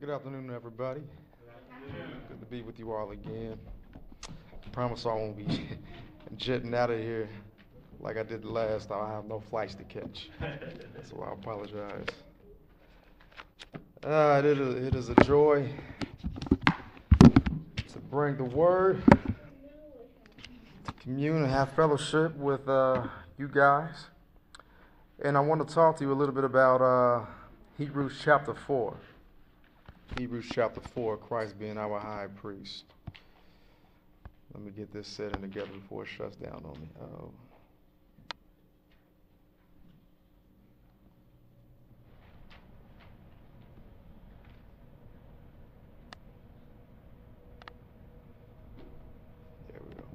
Good afternoon, everybody. Good to be with you all again. I promise I won't be jetting out of here like I did last time. I have no flights to catch, so I apologize. Uh, it, is, it is a joy to bring the word, to commune and have fellowship with uh, you guys. And I want to talk to you a little bit about uh, Hebrews chapter 4. Hebrews chapter 4, Christ being our high priest. Let me get this set setting together before it shuts down on me. Oh. There we go.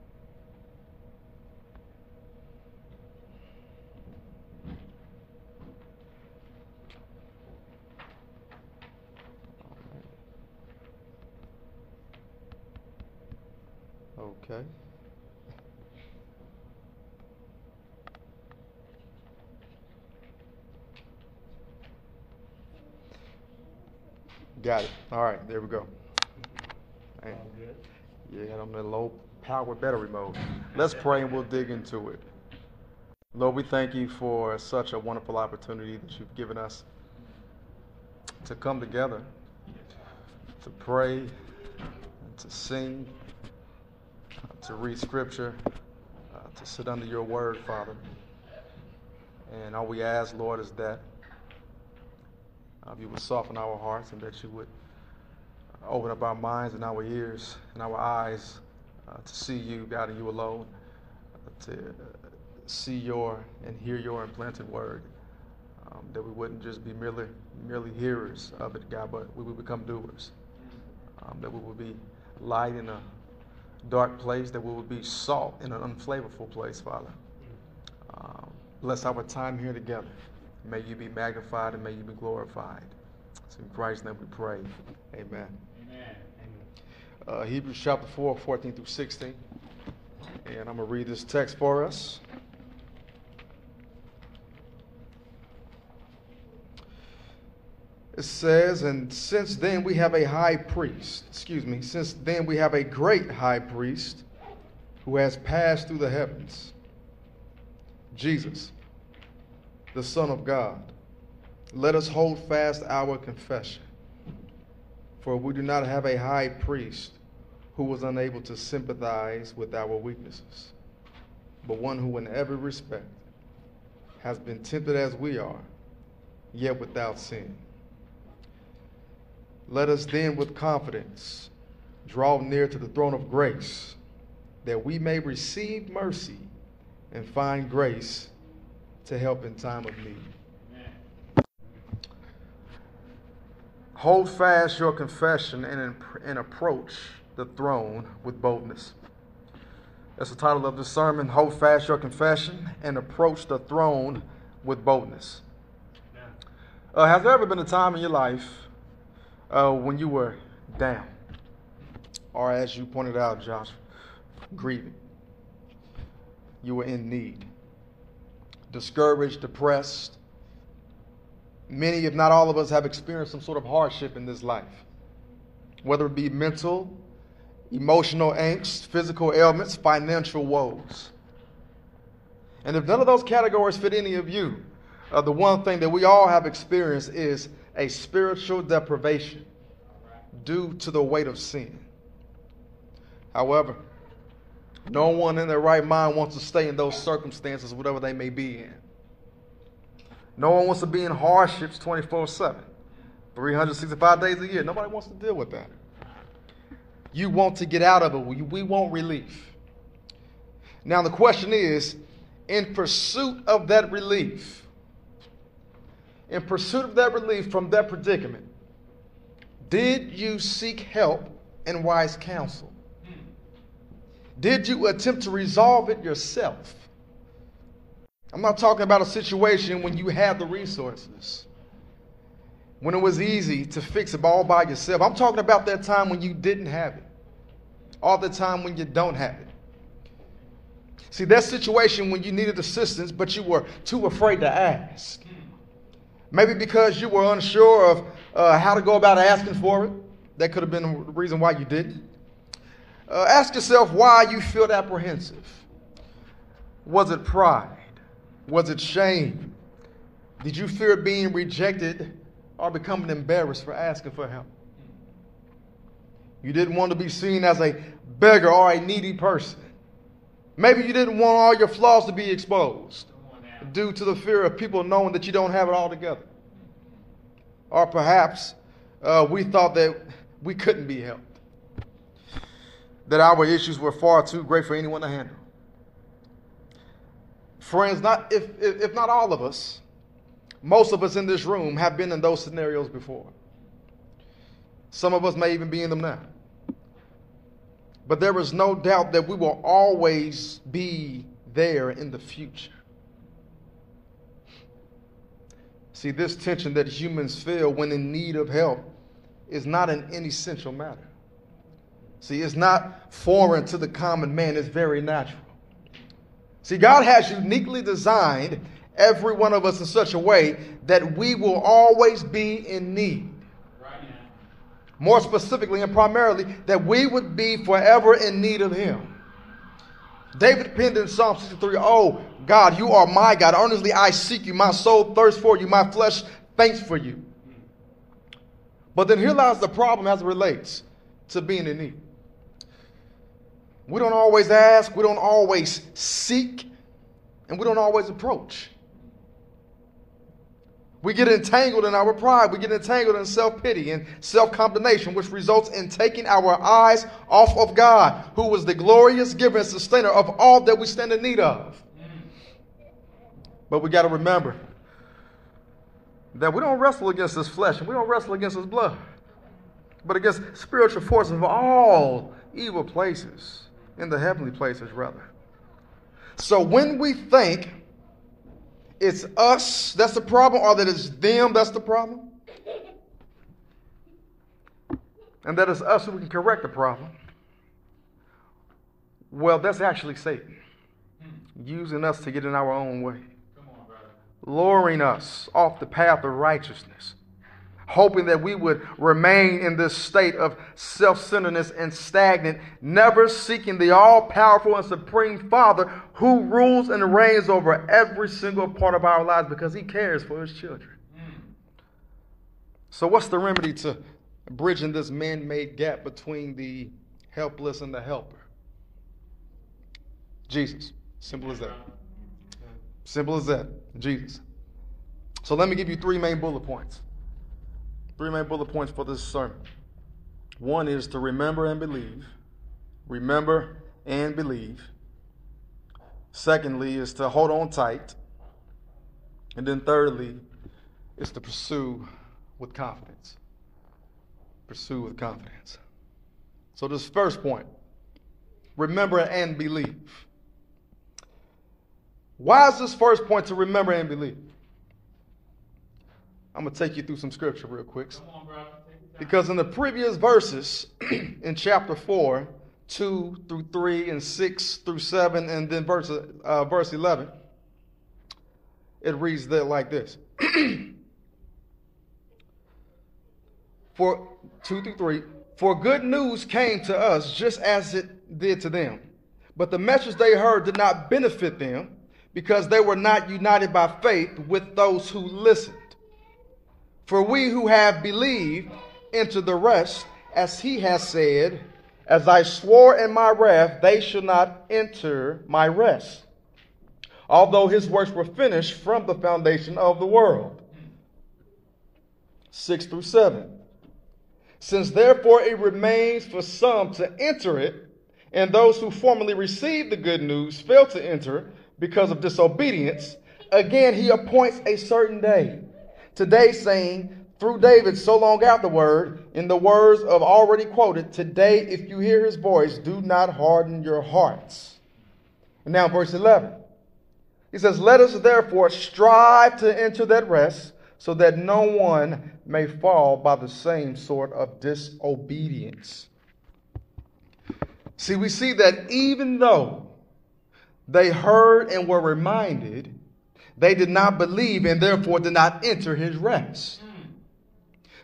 Okay. Got it. All right, there we go. Yeah, I'm in low power battery mode. Let's pray and we'll dig into it. Lord, we thank you for such a wonderful opportunity that you've given us to come together, to pray, and to sing, to read scripture, uh, to sit under your word, Father. And all we ask, Lord, is that uh, you would soften our hearts and that you would uh, open up our minds and our ears and our eyes uh, to see you, God, and you alone, uh, to see your and hear your implanted word. Um, that we wouldn't just be merely merely hearers of it, God, but we would become doers. Um, that we would be light in a dark place, that we would be salt in an unflavorful place, Father. Um, bless our time here together. May you be magnified and may you be glorified. It's in Christ's name we pray. Amen. Amen. Uh, Hebrews chapter 4, 14 through 16. And I'm going to read this text for us. It says, And since then we have a high priest, excuse me, since then we have a great high priest who has passed through the heavens, Jesus, the Son of God. Let us hold fast our confession. For we do not have a high priest who was unable to sympathize with our weaknesses, but one who, in every respect, has been tempted as we are, yet without sin. Let us then, with confidence, draw near to the throne of grace, that we may receive mercy and find grace to help in time of need. Hold fast your confession and, and approach the throne with boldness. That's the title of the sermon. Hold fast your confession and approach the throne with boldness. Uh, has there ever been a time in your life uh, when you were down, or as you pointed out, Josh, grieving? You were in need, discouraged, depressed. Many, if not all of us, have experienced some sort of hardship in this life, whether it be mental, emotional angst, physical ailments, financial woes. And if none of those categories fit any of you, uh, the one thing that we all have experienced is a spiritual deprivation due to the weight of sin. However, no one in their right mind wants to stay in those circumstances, whatever they may be in. No one wants to be in hardships 24 7, 365 days a year. Nobody wants to deal with that. You want to get out of it. We want relief. Now, the question is in pursuit of that relief, in pursuit of that relief from that predicament, did you seek help and wise counsel? Did you attempt to resolve it yourself? I'm not talking about a situation when you had the resources, when it was easy to fix it all by yourself. I'm talking about that time when you didn't have it, all the time when you don't have it. See, that situation when you needed assistance, but you were too afraid to ask. Maybe because you were unsure of uh, how to go about asking for it. That could have been the reason why you didn't. Uh, ask yourself why you feel apprehensive. Was it pride? Was it shame? Did you fear being rejected or becoming embarrassed for asking for help? You didn't want to be seen as a beggar or a needy person. Maybe you didn't want all your flaws to be exposed due to the fear of people knowing that you don't have it all together. Or perhaps uh, we thought that we couldn't be helped, that our issues were far too great for anyone to handle. Friends, not if, if, if not all of us, most of us in this room have been in those scenarios before. Some of us may even be in them now. But there is no doubt that we will always be there in the future. See, this tension that humans feel when in need of help is not an inessential matter. See, it's not foreign to the common man, it's very natural. See, God has uniquely designed every one of us in such a way that we will always be in need. More specifically and primarily, that we would be forever in need of Him. David penned in Psalm 63, Oh God, you are my God. Earnestly I seek you. My soul thirsts for you. My flesh faints for you. But then here lies the problem as it relates to being in need. We don't always ask, we don't always seek, and we don't always approach. We get entangled in our pride. We get entangled in self pity and self condemnation, which results in taking our eyes off of God, who was the glorious giver and sustainer of all that we stand in need of. But we got to remember that we don't wrestle against this flesh and we don't wrestle against this blood, but against spiritual forces of all evil places, in the heavenly places, rather. So when we think it's us. That's the problem. Or that it's them. That's the problem, and that it's us who can correct the problem, well, that's actually Satan. Using us to get in our own way. Luring us off the path of righteousness, hoping that we would remain in this state of self centeredness and stagnant, never seeking the all powerful and supreme Father who rules and reigns over every single part of our lives because he cares for his children. So, what's the remedy to bridging this man made gap between the helpless and the helper? Jesus. Simple as that. Simple as that. Jesus. So let me give you three main bullet points. Three main bullet points for this sermon. One is to remember and believe. Remember and believe. Secondly, is to hold on tight. And then thirdly, is to pursue with confidence. Pursue with confidence. So, this first point remember and believe. Why is this first point to remember and believe? I'm going to take you through some scripture real quick. On, because in the previous verses, in chapter 4, 2 through 3, and 6 through 7, and then verse, uh, verse 11, it reads there like this. For 2 through 3, for good news came to us just as it did to them. But the message they heard did not benefit them because they were not united by faith with those who listened. For we who have believed enter the rest, as he has said, As I swore in my wrath, they shall not enter my rest, although his works were finished from the foundation of the world. 6 through 7. Since therefore it remains for some to enter it, and those who formerly received the good news fail to enter, because of disobedience, again he appoints a certain day. Today, saying, through David so long afterward, in the words of already quoted, Today, if you hear his voice, do not harden your hearts. And now, verse 11. He says, Let us therefore strive to enter that rest, so that no one may fall by the same sort of disobedience. See, we see that even though they heard and were reminded. They did not believe and therefore did not enter his rest.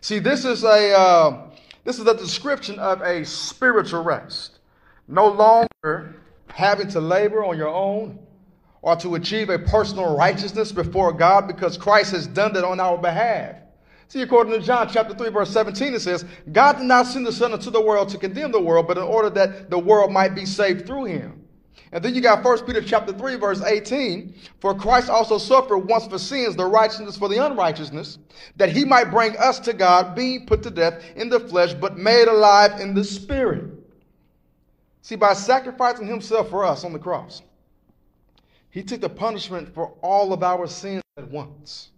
See, this is a uh, this is a description of a spiritual rest. No longer having to labor on your own or to achieve a personal righteousness before God because Christ has done that on our behalf. See, according to John chapter 3, verse 17, it says, God did not send the Son into the world to condemn the world, but in order that the world might be saved through him. And then you got 1 Peter chapter 3, verse 18. For Christ also suffered once for sins, the righteousness for the unrighteousness, that he might bring us to God, being put to death in the flesh, but made alive in the spirit. See, by sacrificing himself for us on the cross, he took the punishment for all of our sins at once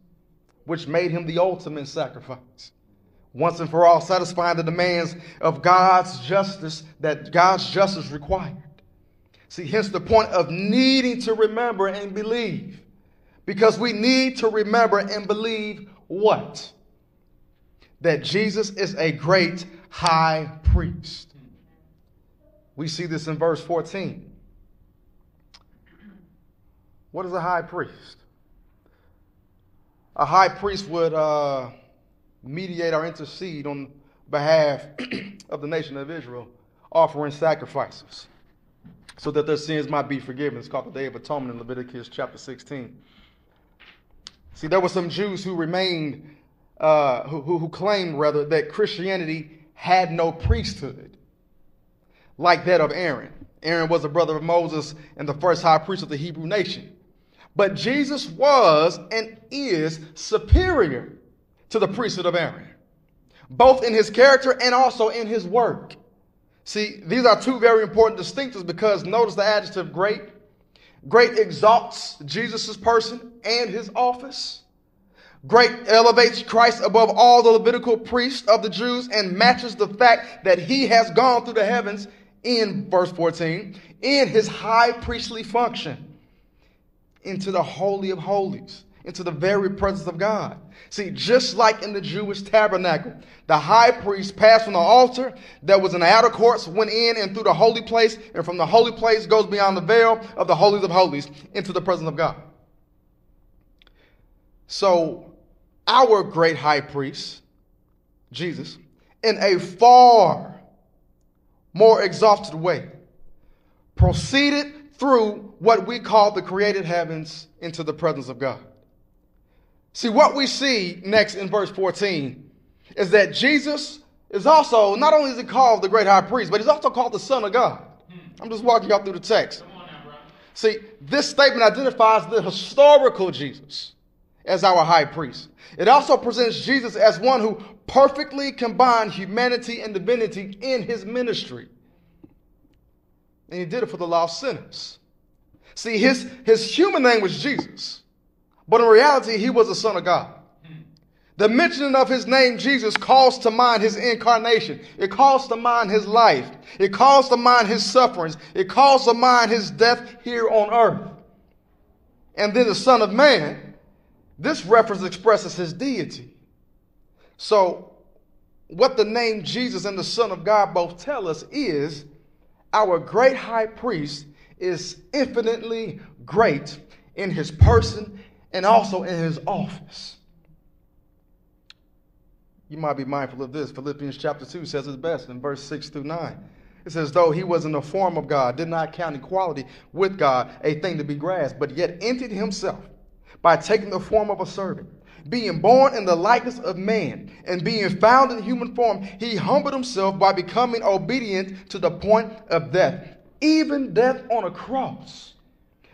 which made him the ultimate sacrifice. Once and for all, satisfying the demands of God's justice that God's justice required. See, hence the point of needing to remember and believe. Because we need to remember and believe what? That Jesus is a great high priest. We see this in verse 14. What is a high priest? a high priest would uh, mediate or intercede on behalf of the nation of Israel, offering sacrifices so that their sins might be forgiven. It's called the Day of Atonement in Leviticus chapter 16. See, there were some Jews who remained, uh, who, who, who claimed, rather, that Christianity had no priesthood like that of Aaron. Aaron was a brother of Moses and the first high priest of the Hebrew nation. But Jesus was and is superior to the priesthood of Aaron, both in his character and also in his work. See, these are two very important distinctives because notice the adjective great. Great exalts Jesus' person and his office. Great elevates Christ above all the Levitical priests of the Jews and matches the fact that he has gone through the heavens in verse 14 in his high priestly function into the Holy of Holies, into the very presence of God. See, just like in the Jewish tabernacle, the high priest passed from the altar that was in the outer courts, went in and through the holy place, and from the holy place goes beyond the veil of the holies of holies into the presence of God. So, our great high priest, Jesus, in a far more exalted way, proceeded through what we call the created heavens into the presence of God. See, what we see next in verse 14 is that Jesus is also, not only is he called the great high priest, but he's also called the Son of God. I'm just walking y'all through the text. See, this statement identifies the historical Jesus as our high priest. It also presents Jesus as one who perfectly combined humanity and divinity in his ministry and he did it for the lost sinners. See, his, his human name was Jesus, but in reality, he was the Son of God. The mentioning of his name, Jesus, calls to mind his incarnation. It calls to mind his life. It calls to mind his sufferings. It calls to mind his death here on earth. And then the Son of Man, this reference expresses his deity. So, what the name Jesus and the Son of God both tell us is our great high priest is infinitely great in his person and also in his office. You might be mindful of this. Philippians chapter 2 says it best in verse 6 through 9. It says, though he was in the form of God, did not count equality with God a thing to be grasped, but yet emptied himself by taking the form of a servant being born in the likeness of man, and being found in human form, he humbled himself by becoming obedient to the point of death, even death on a cross.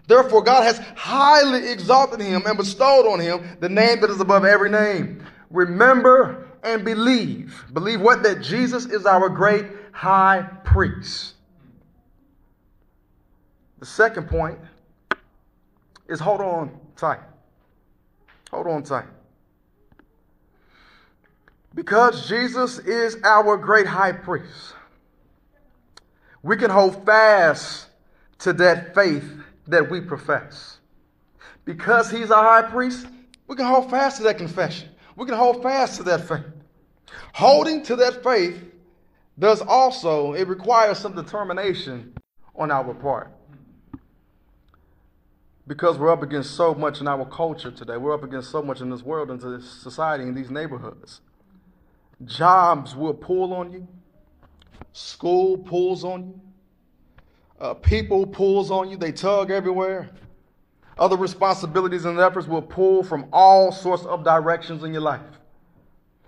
Therefore, God has highly exalted him and bestowed on him the name that is above every name. Remember and believe. Believe what? That Jesus is our great high priest. The second point is hold on tight. Hold on tight. Because Jesus is our great high priest, we can hold fast to that faith that we profess. Because he's our high priest, we can hold fast to that confession. We can hold fast to that faith. Holding to that faith does also, it requires some determination on our part. Because we're up against so much in our culture today. We're up against so much in this world, in this society, in these neighborhoods Jobs will pull on you. School pulls on you. Uh, people pulls on you. They tug everywhere. Other responsibilities and efforts will pull from all sorts of directions in your life.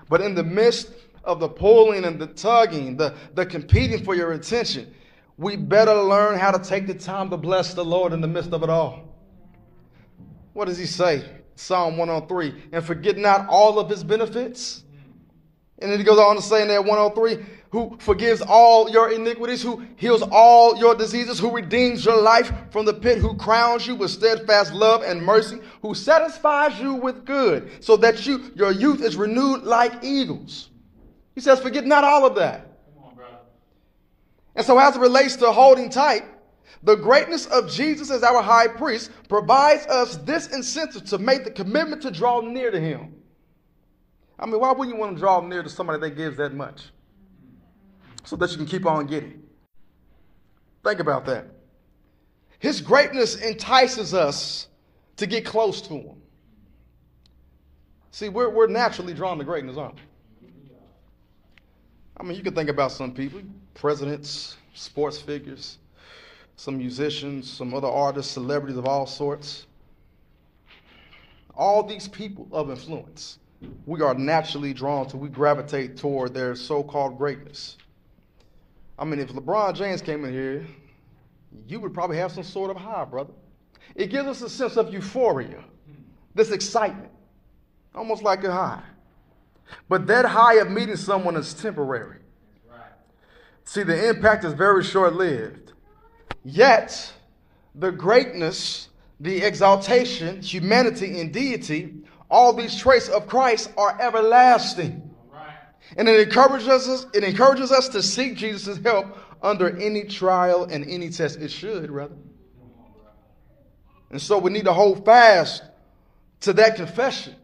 But in the midst of the pulling and the tugging, the, the competing for your attention, we better learn how to take the time to bless the Lord in the midst of it all. What does he say? Psalm 103 and forget not all of his benefits. And then he goes on to say in that 103 who forgives all your iniquities, who heals all your diseases, who redeems your life from the pit, who crowns you with steadfast love and mercy, who satisfies you with good, so that you your youth is renewed like eagles. He says, forget not all of that. On, and so, as it relates to holding tight, the greatness of Jesus as our high priest provides us this incentive to make the commitment to draw near to him. I mean, why wouldn't you want to draw near to somebody that gives that much? So that you can keep on getting. Think about that. His greatness entices us to get close to him. See, we're, we're naturally drawn to greatness, aren't we? I mean, you can think about some people, presidents, sports figures, some musicians, some other artists, celebrities of all sorts. All these people of influence, we are naturally drawn to, we gravitate toward their so called greatness. I mean, if LeBron James came in here, you would probably have some sort of high, brother. It gives us a sense of euphoria, this excitement, almost like a high. But that high of meeting someone is temporary. See, the impact is very short lived. Yet, the greatness, the exaltation, humanity, and deity, all these traits of Christ are everlasting. And it encourages us, it encourages us to seek Jesus' help under any trial and any test. It should, rather. And so we need to hold fast to that confession.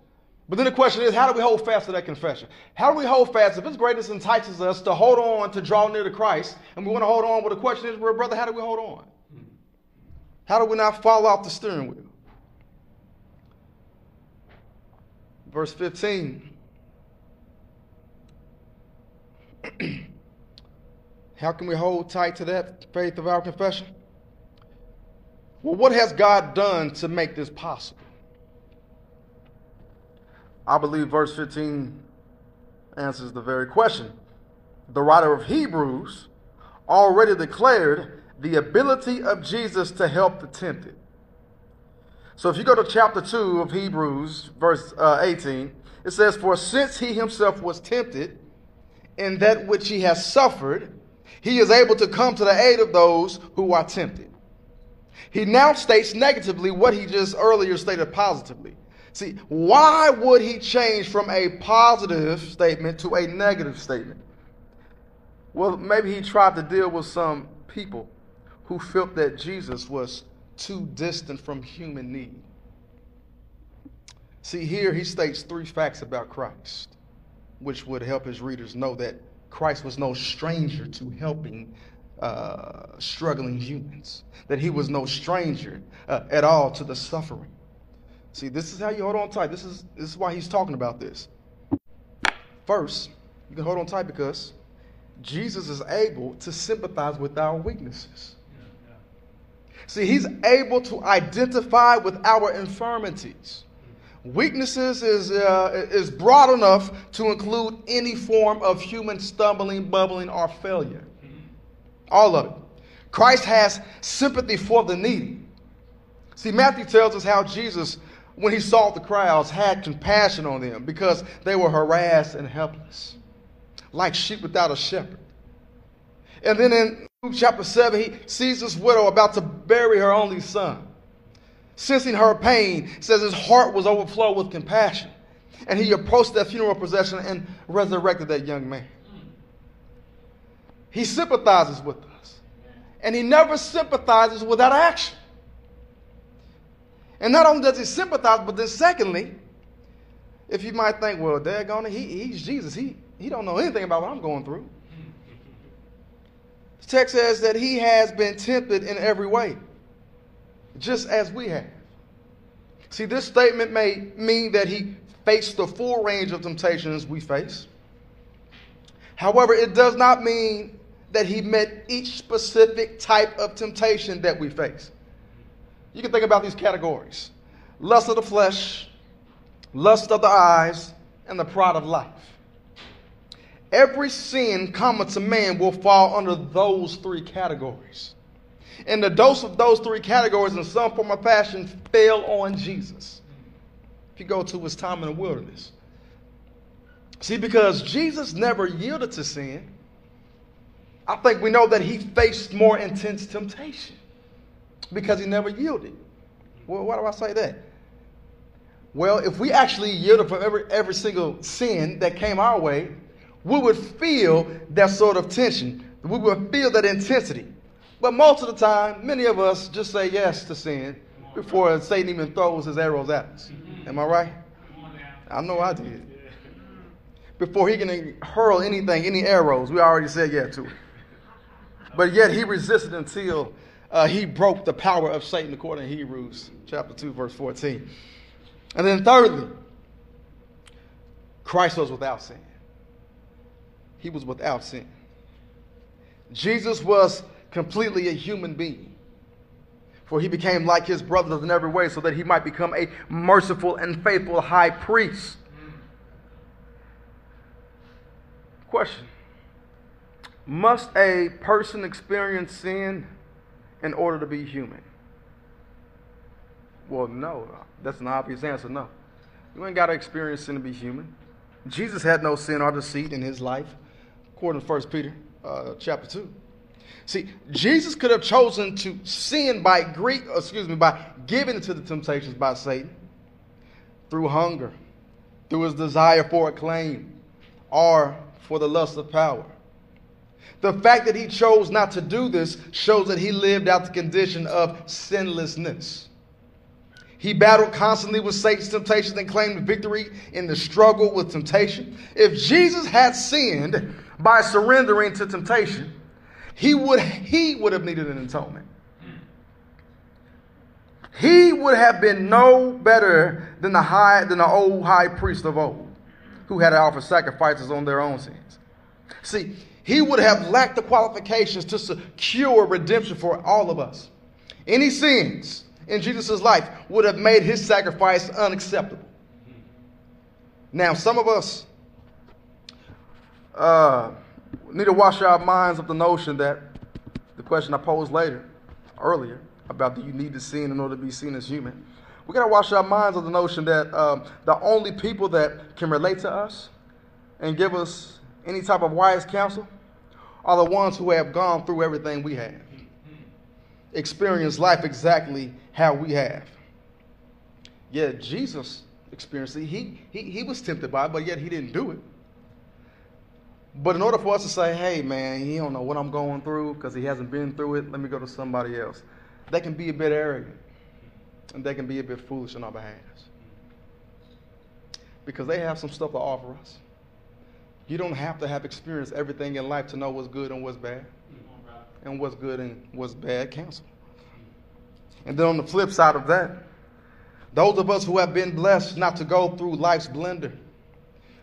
But then the question is, how do we hold fast to that confession? How do we hold fast? If His greatness entices us to hold on, to draw near to Christ, and we want to hold on, well, the question is, brother, how do we hold on? How do we not fall off the steering wheel? Verse 15. how can we hold tight to that faith of our confession? Well, what has God done to make this possible? I believe verse 15 answers the very question. The writer of Hebrews already declared the ability of Jesus to help the tempted. So if you go to chapter 2 of Hebrews, verse uh, 18, it says, For since he himself was tempted in that which he has suffered, he is able to come to the aid of those who are tempted. He now states negatively what he just earlier stated positively. See, why would he change from a positive statement to a negative statement? Well, maybe he tried to deal with some people who felt that Jesus was too distant from human need. See, here he states three facts about Christ, which would help his readers know that Christ was no stranger to helping uh, struggling humans, that he was no stranger uh, at all to the suffering. See, this is how you hold on tight. This is, this is why he's talking about this. First, you can hold on tight because Jesus is able to sympathize with our weaknesses. See, he's able to identify with our infirmities. Weaknesses is, uh, is broad enough to include any form of human stumbling, bubbling, or failure. All of it. Christ has sympathy for the needy. See, Matthew tells us how Jesus when he saw the crowds, had compassion on them because they were harassed and helpless, like sheep without a shepherd. And then in Luke chapter 7, he sees this widow about to bury her only son. Sensing her pain, says his heart was overflowed with compassion. And he approached that funeral procession and resurrected that young man. He sympathizes with us. And he never sympathizes without action. And not only does he sympathize, but then secondly, if you might think, well, daggone it, he, he's Jesus. He, he don't know anything about what I'm going through. The text says that he has been tempted in every way, just as we have. See, this statement may mean that he faced the full range of temptations we face. However, it does not mean that he met each specific type of temptation that we face. You can think about these categories lust of the flesh, lust of the eyes, and the pride of life. Every sin common to man will fall under those three categories. And the dose of those three categories in some form or fashion fell on Jesus. If you go to his time in the wilderness. See, because Jesus never yielded to sin, I think we know that he faced more intense temptation because he never yielded. Well, why do I say that? Well, if we actually yielded from every, every single sin that came our way, we would feel that sort of tension. We would feel that intensity. But most of the time, many of us just say yes to sin before Satan even throws his arrows at us. Am I right? I know I did. Before he can hurl anything, any arrows, we already said yes to it. But yet he resisted until uh, he broke the power of Satan, according to Hebrews chapter 2, verse 14. And then thirdly, Christ was without sin. He was without sin. Jesus was completely a human being. For he became like his brothers in every way so that he might become a merciful and faithful high priest. Question Must a person experience sin in order to be human? Well, no. That's an obvious answer no. You ain't got to experience sin to be human. Jesus had no sin or deceit in his life, according to 1 Peter uh, chapter 2. See, Jesus could have chosen to sin by Greek, excuse me, by giving into the temptations by Satan through hunger, through his desire for acclaim, or for the lust of power. The fact that he chose not to do this shows that he lived out the condition of sinlessness. He battled constantly with Satan's temptations and claimed victory in the struggle with temptation. If Jesus had sinned by surrendering to temptation, he would, he would have needed an atonement. He would have been no better than the high than the old high priest of old, who had to offer sacrifices on their own sins. See, he would have lacked the qualifications to secure redemption for all of us. Any sins in Jesus' life would have made his sacrifice unacceptable. Now, some of us uh, need to wash our minds of the notion that the question I posed later, earlier, about do you need to sin in order to be seen as human? We got to wash our minds of the notion that um, the only people that can relate to us and give us any type of wise counsel are the ones who have gone through everything we have, experienced life exactly how we have. Yeah, Jesus experienced it. He, he, he was tempted by it, but yet he didn't do it. But in order for us to say, hey, man, he don't know what I'm going through because he hasn't been through it, let me go to somebody else, they can be a bit arrogant and they can be a bit foolish on our behalf because they have some stuff to offer us. You don't have to have experienced everything in life to know what's good and what's bad, and what's good and what's bad counsel. And then on the flip side of that, those of us who have been blessed not to go through life's blender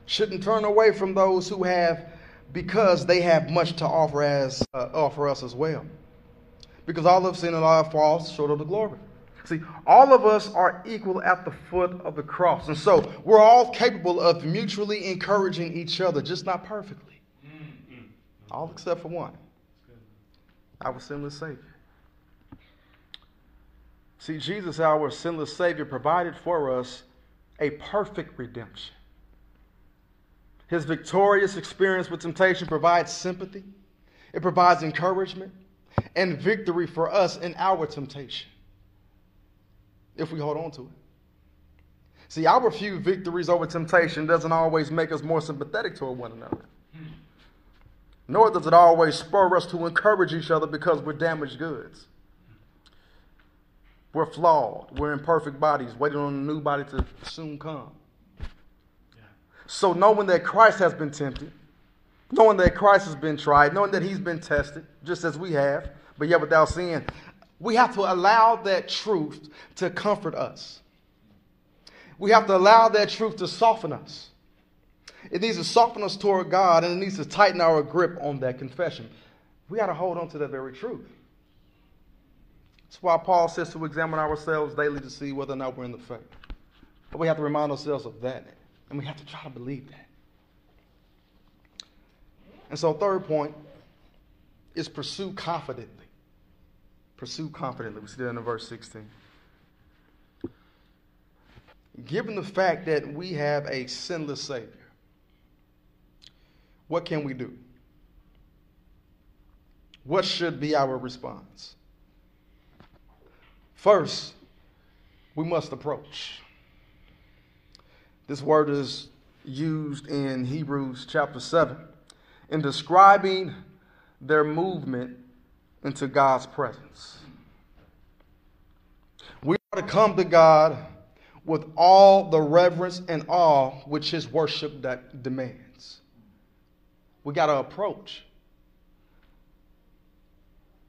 shouldn't turn away from those who have because they have much to offer as uh, offer us as well. Because all of sin and all falls short of the glory. See, all of us are equal at the foot of the cross. And so we're all capable of mutually encouraging each other, just not perfectly. Mm-hmm. All except for one our sinless Savior. See, Jesus, our sinless Savior, provided for us a perfect redemption. His victorious experience with temptation provides sympathy, it provides encouragement and victory for us in our temptation if we hold on to it. See, our few victories over temptation doesn't always make us more sympathetic toward one another. Nor does it always spur us to encourage each other because we're damaged goods. We're flawed. We're imperfect bodies waiting on a new body to soon come. So, knowing that Christ has been tempted, knowing that Christ has been tried, knowing that he's been tested, just as we have, but yet without sin, we have to allow that truth to comfort us. We have to allow that truth to soften us. It needs to soften us toward God and it needs to tighten our grip on that confession. We got to hold on to that very truth. That's why Paul says to examine ourselves daily to see whether or not we're in the faith. But we have to remind ourselves of that. And we have to try to believe that. And so, third point is pursue confidently. Pursue confidently. We see that in verse 16. Given the fact that we have a sinless Savior, what can we do? What should be our response? First, we must approach. This word is used in Hebrews chapter 7 in describing their movement into God's presence. We are to come to God with all the reverence and awe which his worship that demands. We got to approach.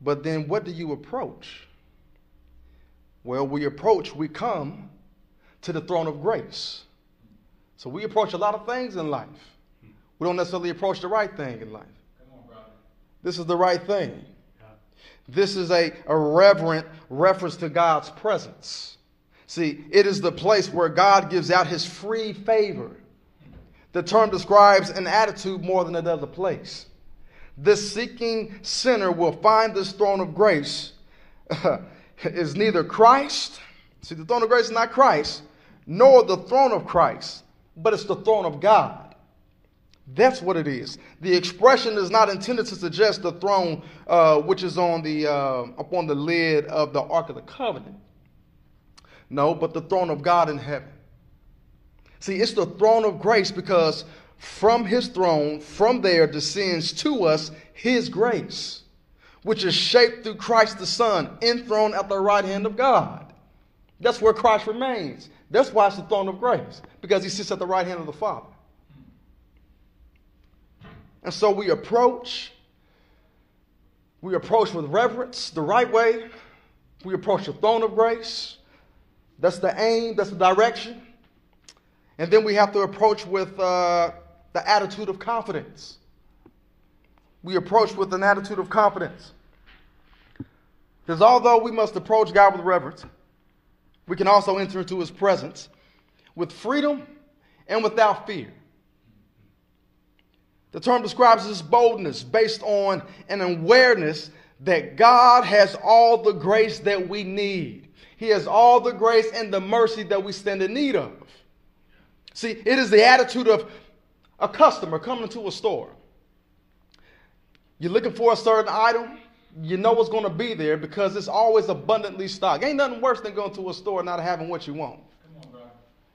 But then what do you approach? Well, we approach, we come to the throne of grace. So we approach a lot of things in life. We don't necessarily approach the right thing in life. This is the right thing. This is a, a reverent reference to God's presence. See, it is the place where God gives out his free favor. The term describes an attitude more than it does a place. This seeking sinner will find this throne of grace is neither Christ, see, the throne of grace is not Christ, nor the throne of Christ, but it's the throne of God. That's what it is. The expression is not intended to suggest the throne uh, which is on the uh, upon the lid of the Ark of the Covenant. No, but the throne of God in heaven. See, it's the throne of grace because from his throne, from there descends to us his grace, which is shaped through Christ the Son, enthroned at the right hand of God. That's where Christ remains. That's why it's the throne of grace, because he sits at the right hand of the Father. And so we approach, we approach with reverence the right way. We approach the throne of grace. That's the aim, that's the direction. And then we have to approach with uh, the attitude of confidence. We approach with an attitude of confidence. Because although we must approach God with reverence, we can also enter into his presence with freedom and without fear. The term describes this boldness based on an awareness that God has all the grace that we need. He has all the grace and the mercy that we stand in need of. See, it is the attitude of a customer coming to a store. You're looking for a certain item, you know what's going to be there because it's always abundantly stocked. Ain't nothing worse than going to a store not having what you want.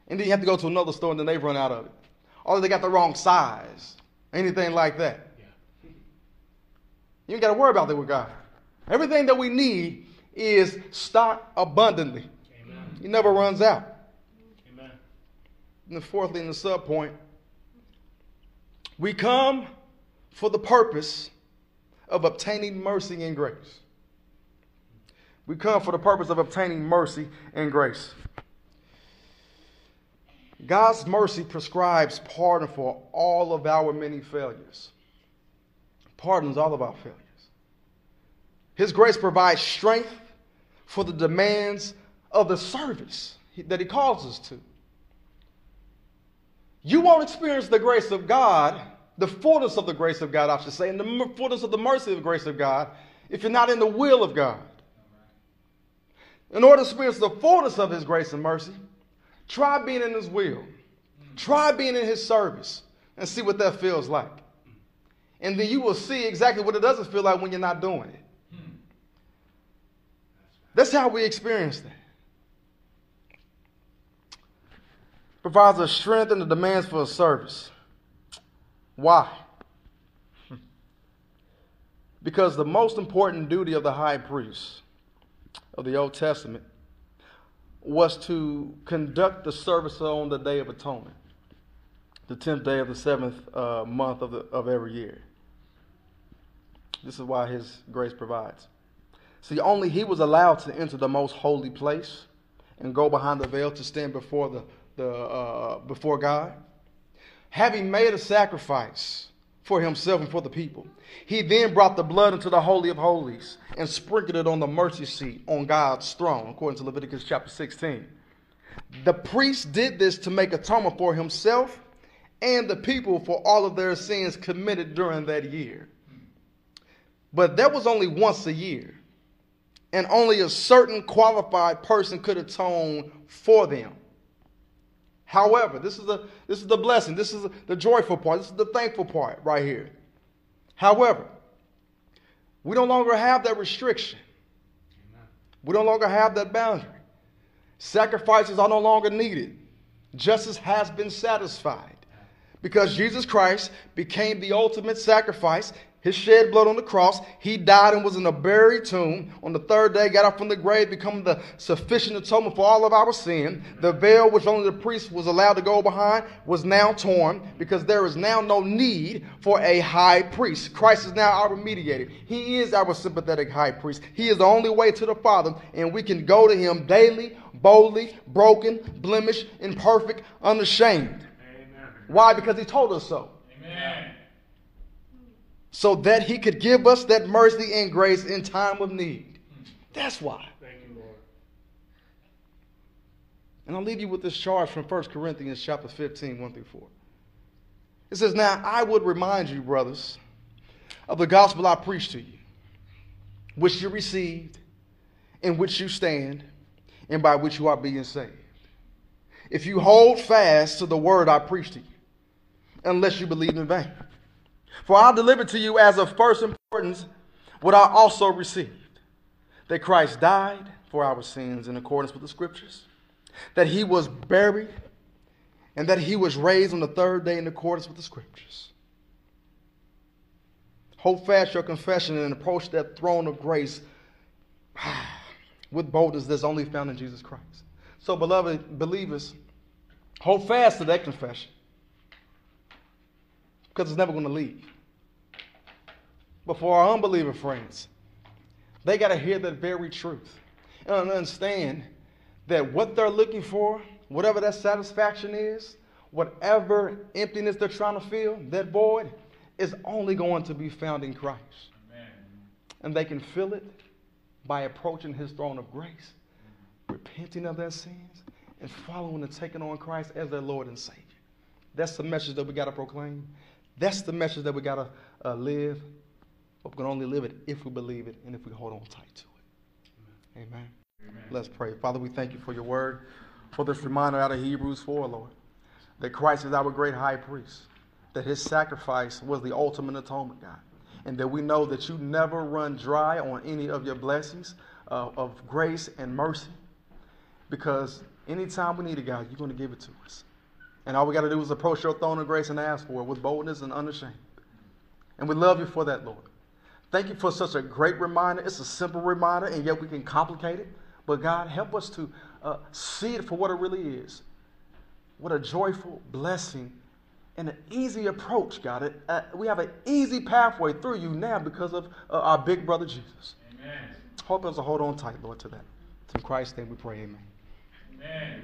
And then you have to go to another store and then they run out of it. Or they got the wrong size. Anything like that. Yeah. You ain't got to worry about that with God. Everything that we need is stocked abundantly. Amen. He never runs out. Amen. And then fourthly, in the sub point, we come for the purpose of obtaining mercy and grace. We come for the purpose of obtaining mercy and grace. God's mercy prescribes pardon for all of our many failures. Pardons all of our failures. His grace provides strength for the demands of the service that He calls us to. You won't experience the grace of God the fullness of the grace of God, I should say, and the fullness of the mercy of the grace of God if you're not in the will of God. In order to experience the fullness of His grace and mercy, try being in His will. Try being in His service and see what that feels like. And then you will see exactly what it doesn't feel like when you're not doing it. That's how we experience that. Provides us strength and the demands for a service. Why? Because the most important duty of the high priest of the Old Testament was to conduct the service on the Day of Atonement, the 10th day of the seventh uh, month of, the, of every year. This is why his grace provides. See, only he was allowed to enter the most holy place and go behind the veil to stand before, the, the, uh, before God. having made a sacrifice for himself and for the people, he then brought the blood into the Holy of Holies and sprinkled it on the mercy seat on God's throne, according to Leviticus chapter 16. The priest did this to make atonement for himself and the people for all of their sins committed during that year. But that was only once a year, and only a certain qualified person could atone for them. However, this is the this is the blessing. This is the joyful part. This is the thankful part right here. However, we no longer have that restriction. We no longer have that boundary. Sacrifices are no longer needed. Justice has been satisfied because Jesus Christ became the ultimate sacrifice his shed blood on the cross. He died and was in a buried tomb. On the third day, got up from the grave, becoming the sufficient atonement for all of our sin. The veil, which only the priest was allowed to go behind, was now torn because there is now no need for a high priest. Christ is now our mediator. He is our sympathetic high priest. He is the only way to the Father, and we can go to him daily, boldly, broken, blemished, imperfect, unashamed. Amen. Why? Because he told us so. Amen so that he could give us that mercy and grace in time of need. That's why. Thank you, Lord. And I'll leave you with this charge from 1 Corinthians chapter 15, 1 through 4. It says, Now I would remind you, brothers, of the gospel I preached to you, which you received, in which you stand, and by which you are being saved. If you hold fast to the word I preached to you, unless you believe in vain. For I delivered to you as of first importance what I also received that Christ died for our sins in accordance with the Scriptures, that he was buried, and that he was raised on the third day in accordance with the Scriptures. Hold fast your confession and approach that throne of grace with boldness that's only found in Jesus Christ. So, beloved believers, hold fast to that confession because it's never going to leave. But for our unbeliever friends, they got to hear that very truth and understand that what they're looking for, whatever that satisfaction is, whatever emptiness they're trying to fill, that void, is only going to be found in Christ. Amen. And they can fill it by approaching his throne of grace, repenting of their sins, and following and taking on Christ as their Lord and Savior. That's the message that we got to proclaim. That's the message that we got to uh, live. But we can only live it if we believe it and if we hold on tight to it. Amen. Amen. Let's pray. Father, we thank you for your word, for this reminder out of Hebrews 4, Lord, that Christ is our great high priest, that his sacrifice was the ultimate atonement, God, and that we know that you never run dry on any of your blessings uh, of grace and mercy, because anytime we need it, God, you're going to give it to us. And all we got to do is approach your throne of grace and ask for it with boldness and unashamed. And we love you for that, Lord. Thank you for such a great reminder. It's a simple reminder, and yet we can complicate it. But God, help us to uh, see it for what it really is. What a joyful blessing and an easy approach, God. Uh, we have an easy pathway through you now because of uh, our big brother Jesus. Amen. Help us to hold on tight, Lord, to that. In Christ's name we pray, amen. Amen.